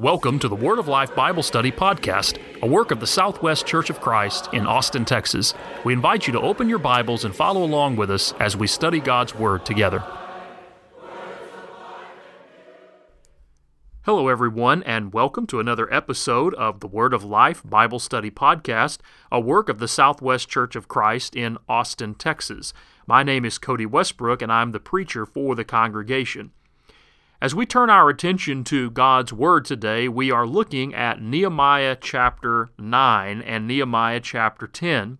Welcome to the Word of Life Bible Study Podcast, a work of the Southwest Church of Christ in Austin, Texas. We invite you to open your Bibles and follow along with us as we study God's Word together. Hello, everyone, and welcome to another episode of the Word of Life Bible Study Podcast, a work of the Southwest Church of Christ in Austin, Texas. My name is Cody Westbrook, and I'm the preacher for the congregation. As we turn our attention to God's Word today, we are looking at Nehemiah chapter 9 and Nehemiah chapter 10.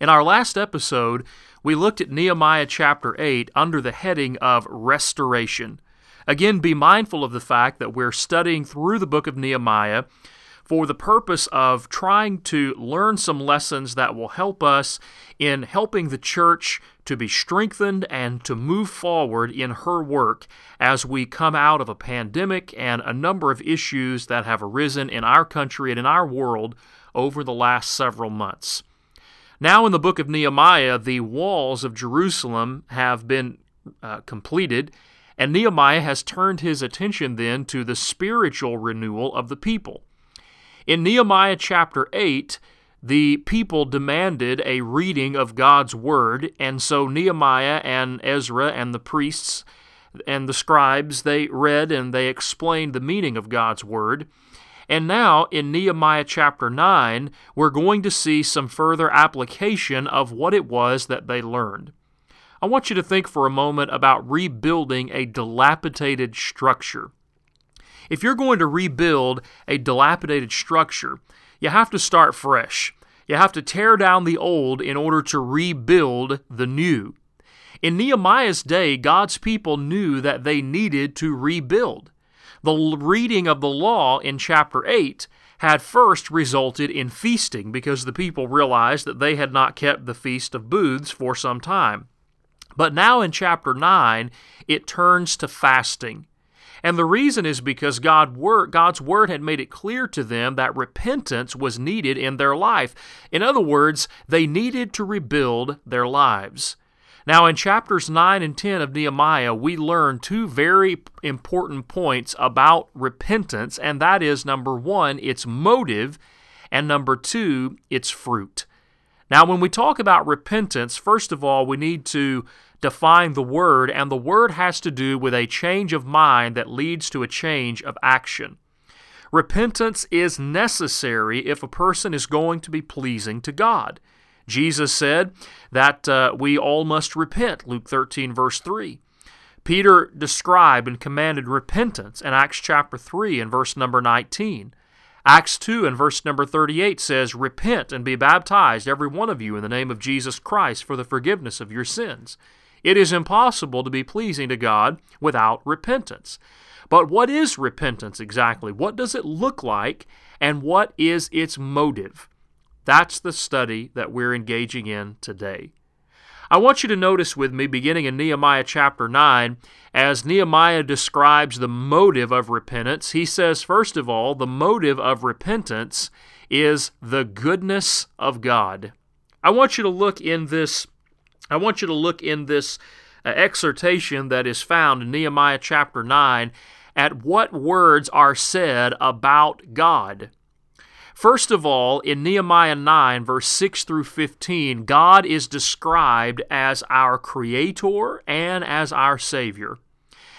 In our last episode, we looked at Nehemiah chapter 8 under the heading of Restoration. Again, be mindful of the fact that we're studying through the book of Nehemiah for the purpose of trying to learn some lessons that will help us in helping the church to be strengthened and to move forward in her work as we come out of a pandemic and a number of issues that have arisen in our country and in our world over the last several months. Now, in the book of Nehemiah, the walls of Jerusalem have been uh, completed, and Nehemiah has turned his attention then to the spiritual renewal of the people. In Nehemiah chapter 8, the people demanded a reading of God's word, and so Nehemiah and Ezra and the priests and the scribes they read and they explained the meaning of God's word. And now in Nehemiah chapter 9, we're going to see some further application of what it was that they learned. I want you to think for a moment about rebuilding a dilapidated structure. If you're going to rebuild a dilapidated structure, you have to start fresh. You have to tear down the old in order to rebuild the new. In Nehemiah's day, God's people knew that they needed to rebuild. The reading of the law in chapter 8 had first resulted in feasting because the people realized that they had not kept the Feast of Booths for some time. But now in chapter 9, it turns to fasting. And the reason is because God God's word had made it clear to them that repentance was needed in their life. In other words, they needed to rebuild their lives. Now, in chapters 9 and 10 of Nehemiah, we learn two very important points about repentance, and that is number one, its motive, and number two, its fruit. Now, when we talk about repentance, first of all, we need to define the word, and the word has to do with a change of mind that leads to a change of action. Repentance is necessary if a person is going to be pleasing to God. Jesus said that uh, we all must repent, Luke 13, verse 3. Peter described and commanded repentance in Acts chapter 3 and verse number 19. Acts 2 and verse number 38 says, Repent and be baptized, every one of you, in the name of Jesus Christ for the forgiveness of your sins. It is impossible to be pleasing to God without repentance. But what is repentance exactly? What does it look like? And what is its motive? That's the study that we're engaging in today. I want you to notice with me, beginning in Nehemiah chapter 9, as Nehemiah describes the motive of repentance, he says, first of all, the motive of repentance is the goodness of God. I want you to look in this I want you to look in this uh, exhortation that is found in Nehemiah chapter 9 at what words are said about God. First of all, in Nehemiah 9, verse 6 through 15, God is described as our Creator and as our Savior.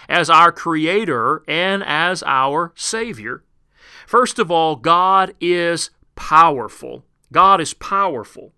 As our Creator and as our Savior. First of all, God is powerful. God is powerful.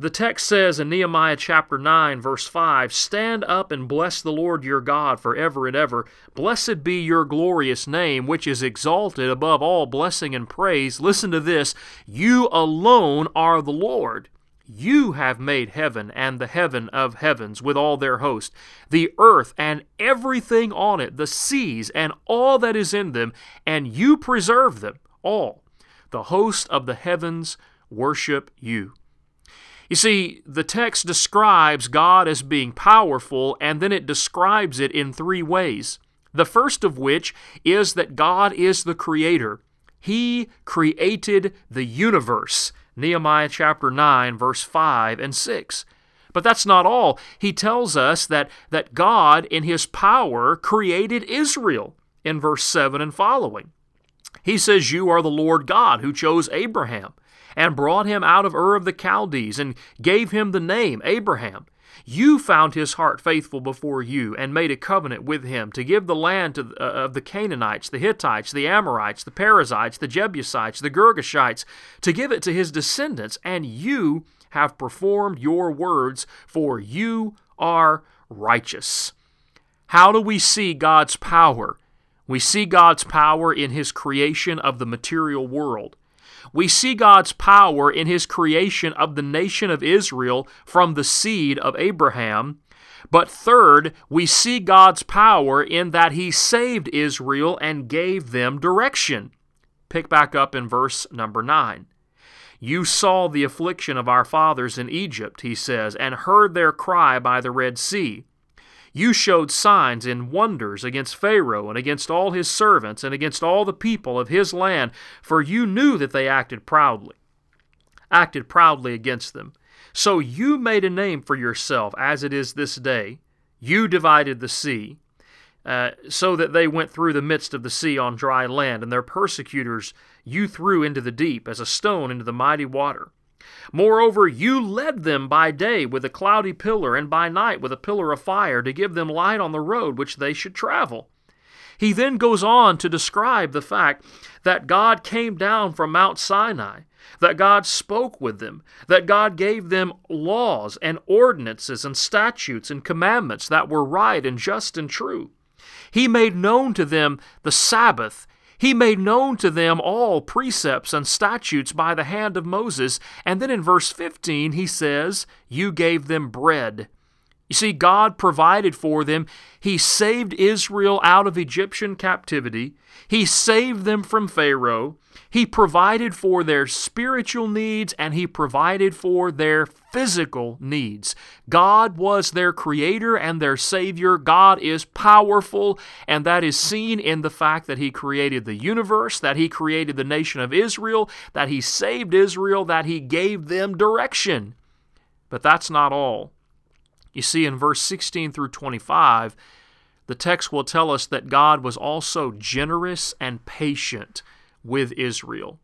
The text says in Nehemiah chapter 9, verse 5 Stand up and bless the Lord your God forever and ever. Blessed be your glorious name, which is exalted above all blessing and praise. Listen to this You alone are the Lord. You have made heaven and the heaven of heavens with all their host, the earth and everything on it, the seas and all that is in them, and you preserve them all. The host of the heavens worship you. You see, the text describes God as being powerful, and then it describes it in three ways. The first of which is that God is the creator. He created the universe. Nehemiah chapter 9, verse 5 and 6. But that's not all. He tells us that, that God, in his power, created Israel in verse 7 and following. He says, You are the Lord God who chose Abraham and brought him out of Ur of the Chaldees and gave him the name Abraham. You found his heart faithful before you and made a covenant with him to give the land to, uh, of the Canaanites, the Hittites, the Amorites, the Perizzites, the Jebusites, the Girgashites, to give it to his descendants, and you have performed your words, for you are righteous. How do we see God's power? We see God's power in his creation of the material world. We see God's power in his creation of the nation of Israel from the seed of Abraham. But third, we see God's power in that he saved Israel and gave them direction. Pick back up in verse number 9. You saw the affliction of our fathers in Egypt, he says, and heard their cry by the Red Sea. You showed signs and wonders against Pharaoh and against all his servants and against all the people of his land, for you knew that they acted proudly, acted proudly against them. So you made a name for yourself, as it is this day. You divided the sea, uh, so that they went through the midst of the sea on dry land, and their persecutors you threw into the deep as a stone into the mighty water. Moreover, you led them by day with a cloudy pillar, and by night with a pillar of fire, to give them light on the road which they should travel. He then goes on to describe the fact that God came down from Mount Sinai, that God spoke with them, that God gave them laws and ordinances and statutes and commandments that were right and just and true. He made known to them the Sabbath he made known to them all precepts and statutes by the hand of Moses. And then in verse 15, he says, You gave them bread. You see, God provided for them. He saved Israel out of Egyptian captivity. He saved them from Pharaoh. He provided for their spiritual needs and He provided for their physical needs. God was their creator and their savior. God is powerful, and that is seen in the fact that He created the universe, that He created the nation of Israel, that He saved Israel, that He gave them direction. But that's not all. You see, in verse 16 through 25, the text will tell us that God was also generous and patient with Israel.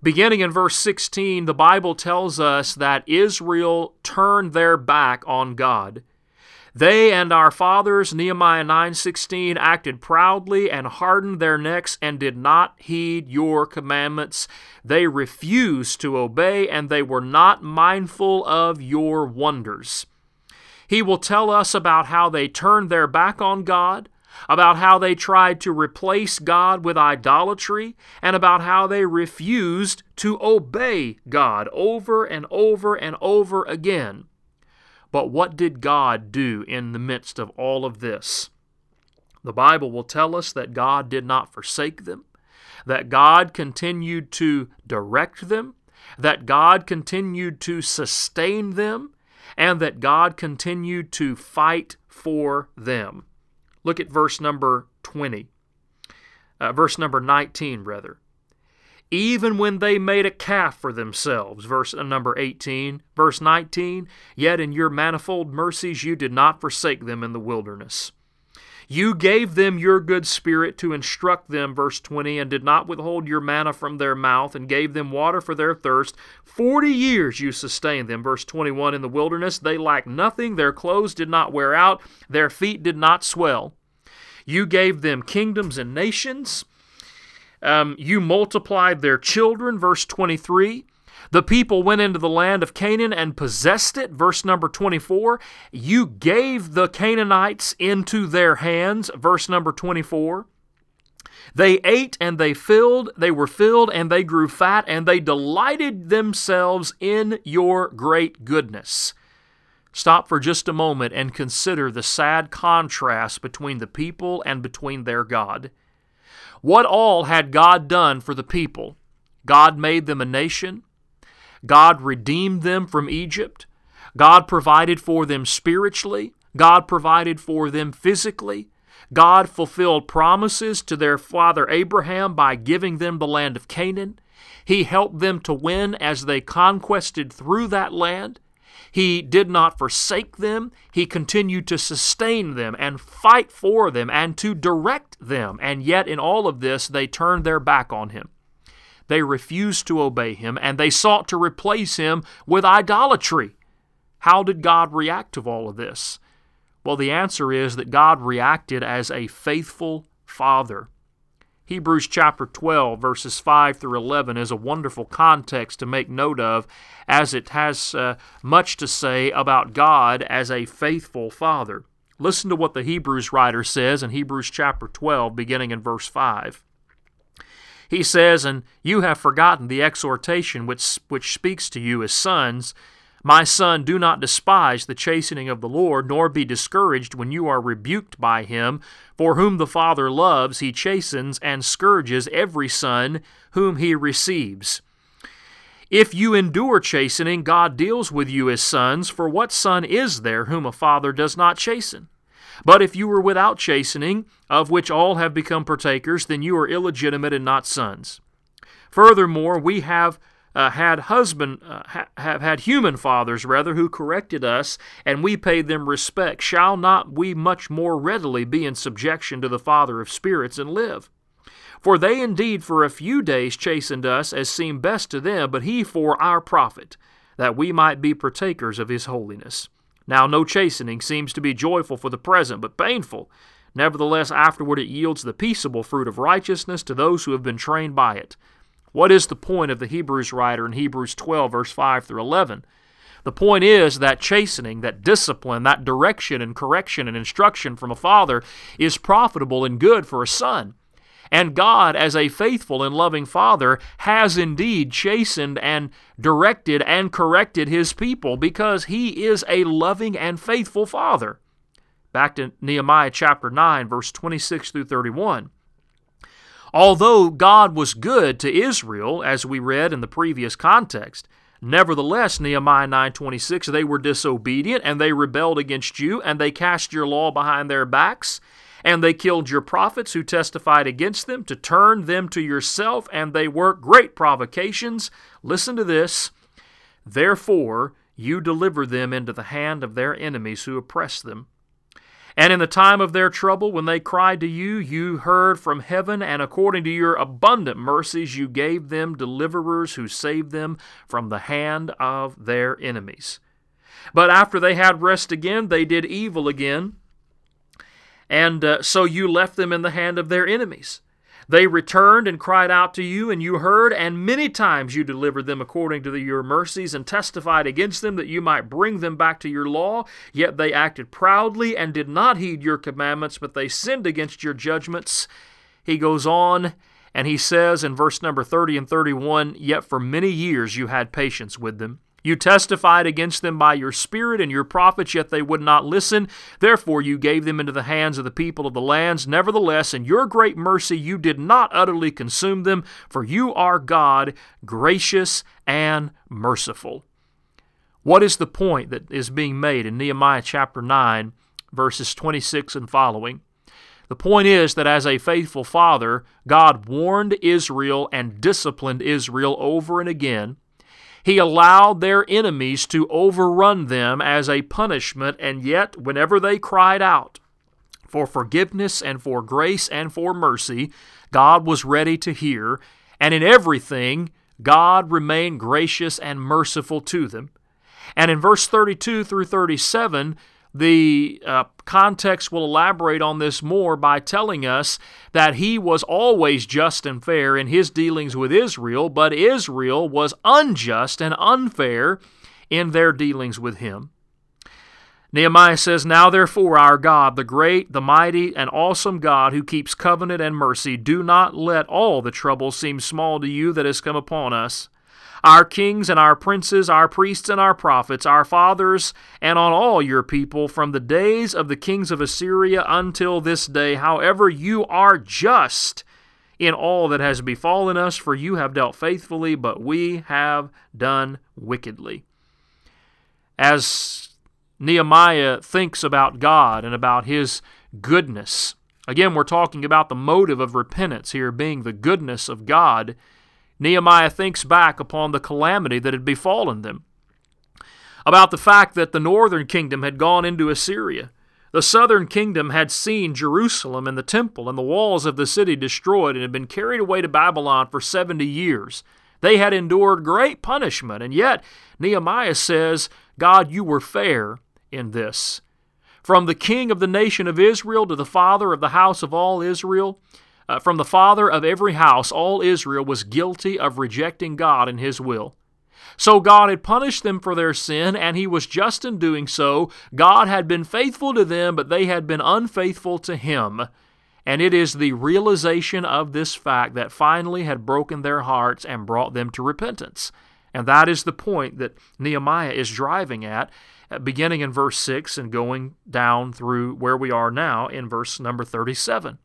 Beginning in verse 16, the Bible tells us that Israel turned their back on God. They and our fathers, Nehemiah 9:16, acted proudly and hardened their necks and did not heed your commandments. They refused to obey and they were not mindful of your wonders. He will tell us about how they turned their back on God, about how they tried to replace God with idolatry, and about how they refused to obey God over and over and over again. But what did God do in the midst of all of this? The Bible will tell us that God did not forsake them, that God continued to direct them, that God continued to sustain them, and that God continued to fight for them. Look at verse number 20, uh, verse number 19, rather. Even when they made a calf for themselves, verse uh, number 18, verse 19, yet in your manifold mercies you did not forsake them in the wilderness. You gave them your good spirit to instruct them, verse 20, and did not withhold your manna from their mouth, and gave them water for their thirst. Forty years you sustained them, verse 21, in the wilderness. They lacked nothing, their clothes did not wear out, their feet did not swell. You gave them kingdoms and nations. Um, you multiplied their children, verse 23. The people went into the land of Canaan and possessed it. Verse number 24. You gave the Canaanites into their hands. Verse number 24. They ate and they filled, they were filled and they grew fat, and they delighted themselves in your great goodness. Stop for just a moment and consider the sad contrast between the people and between their God. What all had God done for the people? God made them a nation. God redeemed them from Egypt. God provided for them spiritually. God provided for them physically. God fulfilled promises to their father Abraham by giving them the land of Canaan. He helped them to win as they conquested through that land. He did not forsake them. He continued to sustain them and fight for them and to direct them. And yet, in all of this, they turned their back on him. They refused to obey him and they sought to replace him with idolatry. How did God react to all of this? Well, the answer is that God reacted as a faithful father. Hebrews chapter 12, verses 5 through 11, is a wonderful context to make note of, as it has uh, much to say about God as a faithful Father. Listen to what the Hebrews writer says in Hebrews chapter 12, beginning in verse 5. He says, And you have forgotten the exhortation which, which speaks to you as sons. My son, do not despise the chastening of the Lord, nor be discouraged when you are rebuked by him. For whom the Father loves, he chastens and scourges every son whom he receives. If you endure chastening, God deals with you as sons, for what son is there whom a father does not chasten? But if you were without chastening, of which all have become partakers, then you are illegitimate and not sons. Furthermore, we have uh, had husband uh, ha- have had human fathers rather who corrected us and we paid them respect. Shall not we much more readily be in subjection to the father of spirits and live? For they indeed for a few days chastened us as seemed best to them but he for our profit that we might be partakers of his holiness now no chastening seems to be joyful for the present but painful nevertheless afterward it yields the peaceable fruit of righteousness to those who have been trained by it what is the point of the Hebrews writer in Hebrews 12, verse 5 through 11? The point is that chastening, that discipline, that direction and correction and instruction from a father is profitable and good for a son. And God, as a faithful and loving Father, has indeed chastened and directed and corrected His people because He is a loving and faithful Father. Back to Nehemiah chapter 9, verse 26 through 31. Although God was good to Israel, as we read in the previous context, nevertheless, Nehemiah 9:26, they were disobedient and they rebelled against you and they cast your law behind their backs and they killed your prophets who testified against them to turn them to yourself and they work great provocations. Listen to this. Therefore, you deliver them into the hand of their enemies who oppress them. And in the time of their trouble, when they cried to you, you heard from heaven, and according to your abundant mercies, you gave them deliverers who saved them from the hand of their enemies. But after they had rest again, they did evil again, and uh, so you left them in the hand of their enemies. They returned and cried out to you, and you heard, and many times you delivered them according to the, your mercies, and testified against them that you might bring them back to your law. Yet they acted proudly and did not heed your commandments, but they sinned against your judgments. He goes on, and he says in verse number 30 and 31 Yet for many years you had patience with them. You testified against them by your Spirit and your prophets, yet they would not listen. Therefore you gave them into the hands of the people of the lands. Nevertheless, in your great mercy you did not utterly consume them, for you are God, gracious and merciful. What is the point that is being made in Nehemiah chapter 9, verses 26 and following? The point is that as a faithful father, God warned Israel and disciplined Israel over and again he allowed their enemies to overrun them as a punishment, and yet, whenever they cried out for forgiveness and for grace and for mercy, God was ready to hear, and in everything, God remained gracious and merciful to them. And in verse 32 through 37, the uh, context will elaborate on this more by telling us that he was always just and fair in his dealings with Israel, but Israel was unjust and unfair in their dealings with him. Nehemiah says, Now therefore, our God, the great, the mighty, and awesome God who keeps covenant and mercy, do not let all the trouble seem small to you that has come upon us our kings and our princes, our priests and our prophets, our fathers, and on all your people from the days of the kings of Assyria until this day. However, you are just in all that has befallen us, for you have dealt faithfully, but we have done wickedly. As Nehemiah thinks about God and about his goodness, again, we're talking about the motive of repentance here being the goodness of God Nehemiah thinks back upon the calamity that had befallen them. about the fact that the northern kingdom had gone into Assyria. The southern kingdom had seen Jerusalem and the temple and the walls of the city destroyed and had been carried away to Babylon for 70 years. They had endured great punishment, and yet Nehemiah says, God, you were fair in this. From the king of the nation of Israel to the father of the house of all Israel, uh, from the father of every house, all Israel was guilty of rejecting God and his will. So God had punished them for their sin, and He was just in doing so. God had been faithful to them, but they had been unfaithful to Him. And it is the realization of this fact that finally had broken their hearts and brought them to repentance. And that is the point that Nehemiah is driving at, uh, beginning in verse 6 and going down through where we are now in verse number 37.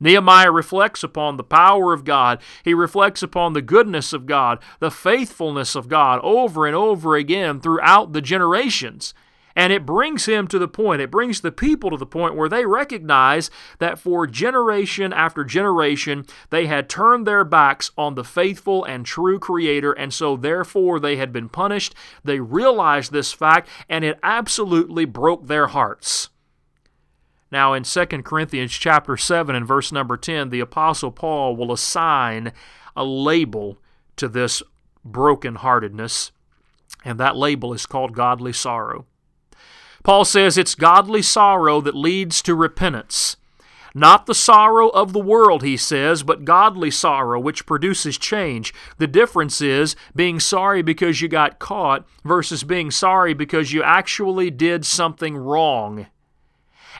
Nehemiah reflects upon the power of God. He reflects upon the goodness of God, the faithfulness of God over and over again throughout the generations. And it brings him to the point, it brings the people to the point where they recognize that for generation after generation, they had turned their backs on the faithful and true Creator, and so therefore they had been punished. They realized this fact, and it absolutely broke their hearts. Now in 2 Corinthians chapter 7 and verse number 10, the apostle Paul will assign a label to this brokenheartedness, and that label is called godly sorrow. Paul says it's godly sorrow that leads to repentance. Not the sorrow of the world, he says, but godly sorrow, which produces change. The difference is being sorry because you got caught versus being sorry because you actually did something wrong.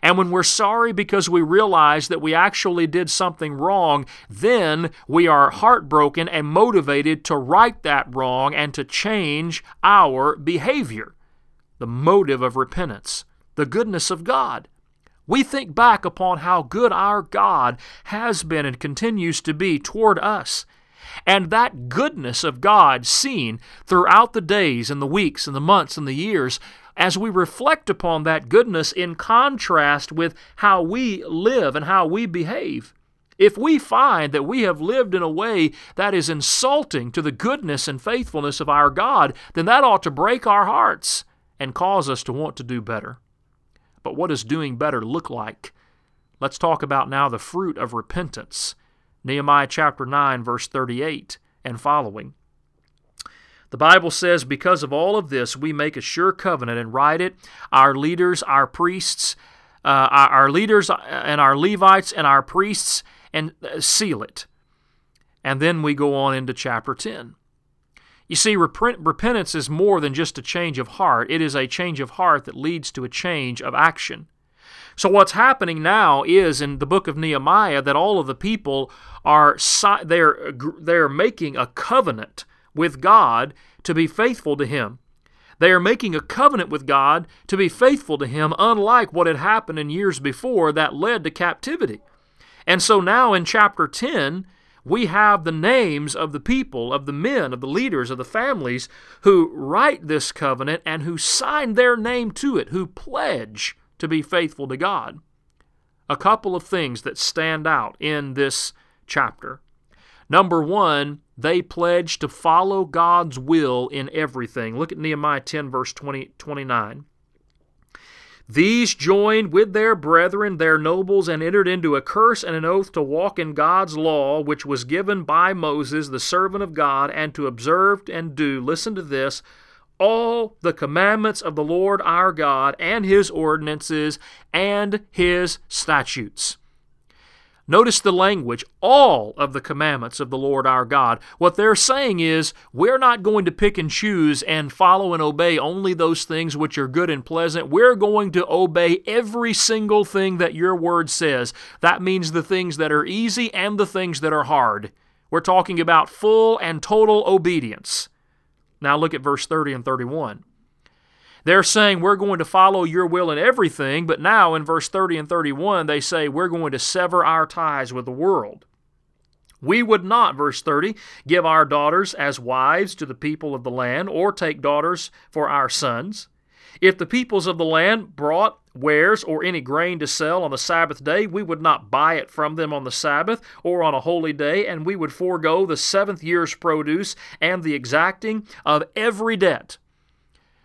And when we're sorry because we realize that we actually did something wrong, then we are heartbroken and motivated to right that wrong and to change our behavior. The motive of repentance, the goodness of God. We think back upon how good our God has been and continues to be toward us. And that goodness of God seen throughout the days and the weeks and the months and the years as we reflect upon that goodness in contrast with how we live and how we behave. If we find that we have lived in a way that is insulting to the goodness and faithfulness of our God, then that ought to break our hearts and cause us to want to do better. But what does doing better look like? Let's talk about now the fruit of repentance. Nehemiah chapter 9, verse 38 and following. The Bible says, because of all of this, we make a sure covenant and write it. Our leaders, our priests, uh, our, leaders and our Levites and our priests, and uh, seal it. And then we go on into chapter 10. You see, repentance is more than just a change of heart, it is a change of heart that leads to a change of action. So, what's happening now is in the book of Nehemiah that all of the people are they're, they're making a covenant with God to be faithful to Him. They are making a covenant with God to be faithful to Him, unlike what had happened in years before that led to captivity. And so now in chapter 10, we have the names of the people, of the men, of the leaders, of the families who write this covenant and who sign their name to it, who pledge to be faithful to God. A couple of things that stand out in this chapter. Number one, they pledge to follow God's will in everything. Look at Nehemiah 10, verse 20, 29. These joined with their brethren, their nobles, and entered into a curse and an oath to walk in God's law, which was given by Moses, the servant of God, and to observe and do, listen to this, all the commandments of the Lord our God, and his ordinances, and his statutes. Notice the language, all of the commandments of the Lord our God. What they're saying is, we're not going to pick and choose and follow and obey only those things which are good and pleasant. We're going to obey every single thing that your word says. That means the things that are easy and the things that are hard. We're talking about full and total obedience. Now look at verse 30 and 31. They're saying we're going to follow your will in everything, but now in verse 30 and 31, they say we're going to sever our ties with the world. We would not, verse 30, give our daughters as wives to the people of the land, or take daughters for our sons. If the peoples of the land brought wares or any grain to sell on the Sabbath day, we would not buy it from them on the Sabbath or on a holy day, and we would forego the seventh year's produce and the exacting of every debt.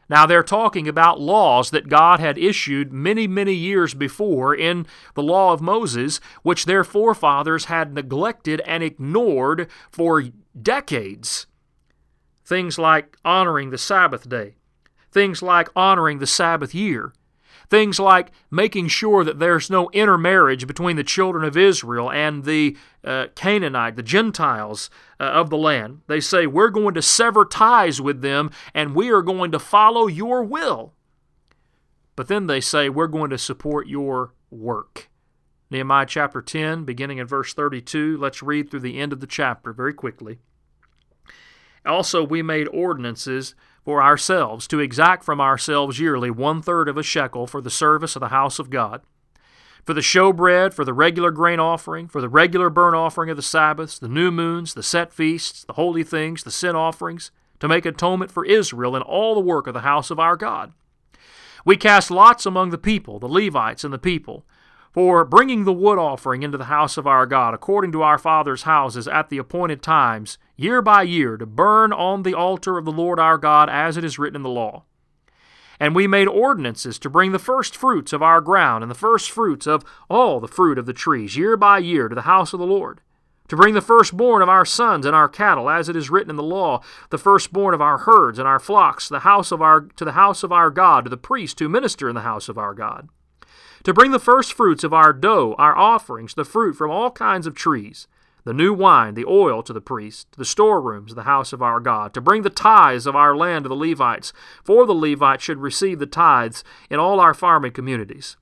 Now, they're talking about laws that God had issued many, many years before in the law of Moses, which their forefathers had neglected and ignored for decades. Things like honoring the Sabbath day, things like honoring the Sabbath year, Things like making sure that there's no intermarriage between the children of Israel and the uh, Canaanite, the Gentiles uh, of the land. They say, We're going to sever ties with them and we are going to follow your will. But then they say, We're going to support your work. Nehemiah chapter 10, beginning in verse 32. Let's read through the end of the chapter very quickly. Also, we made ordinances for ourselves, to exact from ourselves yearly one third of a shekel for the service of the house of God, for the showbread, for the regular grain offering, for the regular burnt offering of the Sabbaths, the new moons, the set feasts, the holy things, the sin offerings, to make atonement for Israel and all the work of the house of our God. We cast lots among the people, the Levites and the people, for bringing the wood offering into the house of our God, according to our fathers' houses, at the appointed times, year by year, to burn on the altar of the Lord our God, as it is written in the law. And we made ordinances to bring the first fruits of our ground, and the first fruits of all the fruit of the trees, year by year, to the house of the Lord. To bring the firstborn of our sons and our cattle, as it is written in the law, the firstborn of our herds and our flocks, the house of our, to the house of our God, to the priests who minister in the house of our God to bring the first fruits of our dough, our offerings, the fruit from all kinds of trees, the new wine, the oil to the priest, to the storerooms of the house of our God, to bring the tithes of our land to the Levites, for the Levites should receive the tithes in all our farming communities.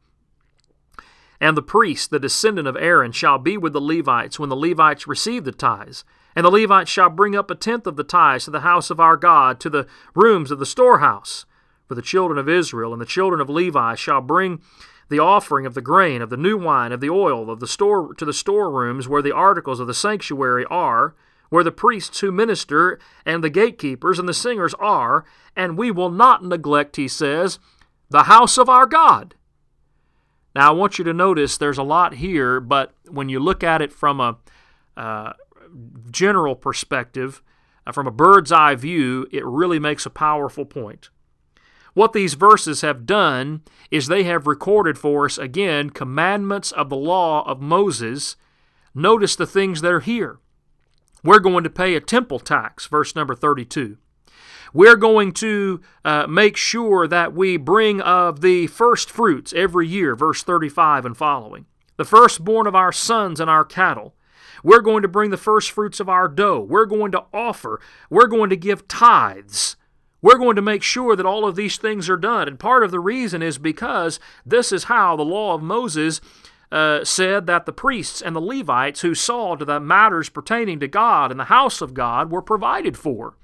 And the priest, the descendant of Aaron, shall be with the Levites when the Levites receive the tithes. And the Levites shall bring up a tenth of the tithes to the house of our God, to the rooms of the storehouse. For the children of Israel and the children of Levi shall bring the offering of the grain, of the new wine, of the oil, of the store to the storerooms where the articles of the sanctuary are, where the priests who minister and the gatekeepers and the singers are, and we will not neglect, he says, the house of our God. Now, I want you to notice there's a lot here, but when you look at it from a uh, general perspective, uh, from a bird's eye view, it really makes a powerful point. What these verses have done is they have recorded for us, again, commandments of the law of Moses. Notice the things that are here. We're going to pay a temple tax, verse number 32. We're going to uh, make sure that we bring of the first fruits every year, verse 35 and following. The firstborn of our sons and our cattle. We're going to bring the first fruits of our dough. We're going to offer. We're going to give tithes. We're going to make sure that all of these things are done. And part of the reason is because this is how the law of Moses uh, said that the priests and the Levites who saw to the matters pertaining to God and the house of God were provided for.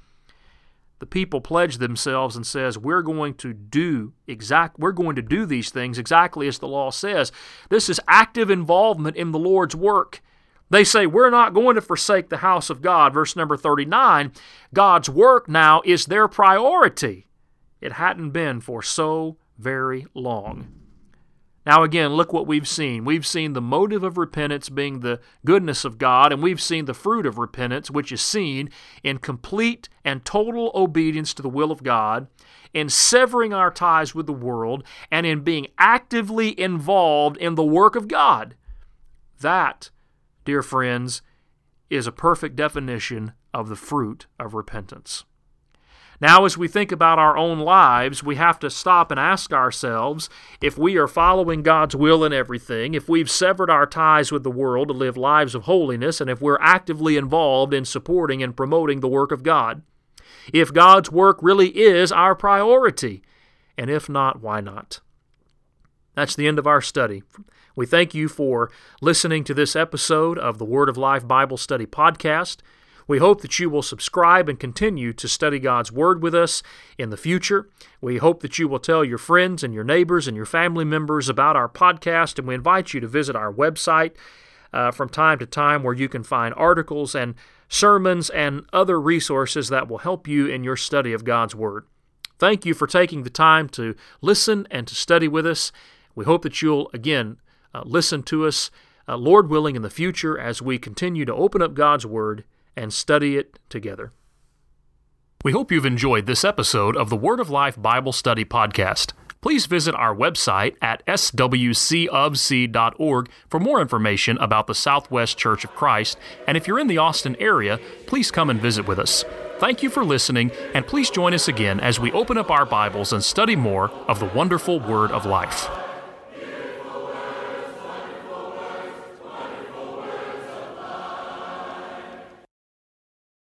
The people pledged themselves and says, "We're going to do exact we're going to do these things exactly as the law says." This is active involvement in the Lord's work. They say, We're not going to forsake the house of God. Verse number 39 God's work now is their priority. It hadn't been for so very long. Now, again, look what we've seen. We've seen the motive of repentance being the goodness of God, and we've seen the fruit of repentance, which is seen in complete and total obedience to the will of God, in severing our ties with the world, and in being actively involved in the work of God. That dear friends, is a perfect definition of the fruit of repentance. Now, as we think about our own lives, we have to stop and ask ourselves if we are following God's will in everything, if we've severed our ties with the world to live lives of holiness, and if we're actively involved in supporting and promoting the work of God. If God's work really is our priority, and if not, why not? That's the end of our study. We thank you for listening to this episode of the Word of Life Bible Study Podcast. We hope that you will subscribe and continue to study God's Word with us in the future. We hope that you will tell your friends and your neighbors and your family members about our podcast, and we invite you to visit our website uh, from time to time where you can find articles and sermons and other resources that will help you in your study of God's Word. Thank you for taking the time to listen and to study with us. We hope that you'll, again, uh, listen to us, uh, Lord willing, in the future as we continue to open up God's Word and study it together. We hope you've enjoyed this episode of the Word of Life Bible Study Podcast. Please visit our website at swcofc.org for more information about the Southwest Church of Christ. And if you're in the Austin area, please come and visit with us. Thank you for listening, and please join us again as we open up our Bibles and study more of the wonderful Word of Life.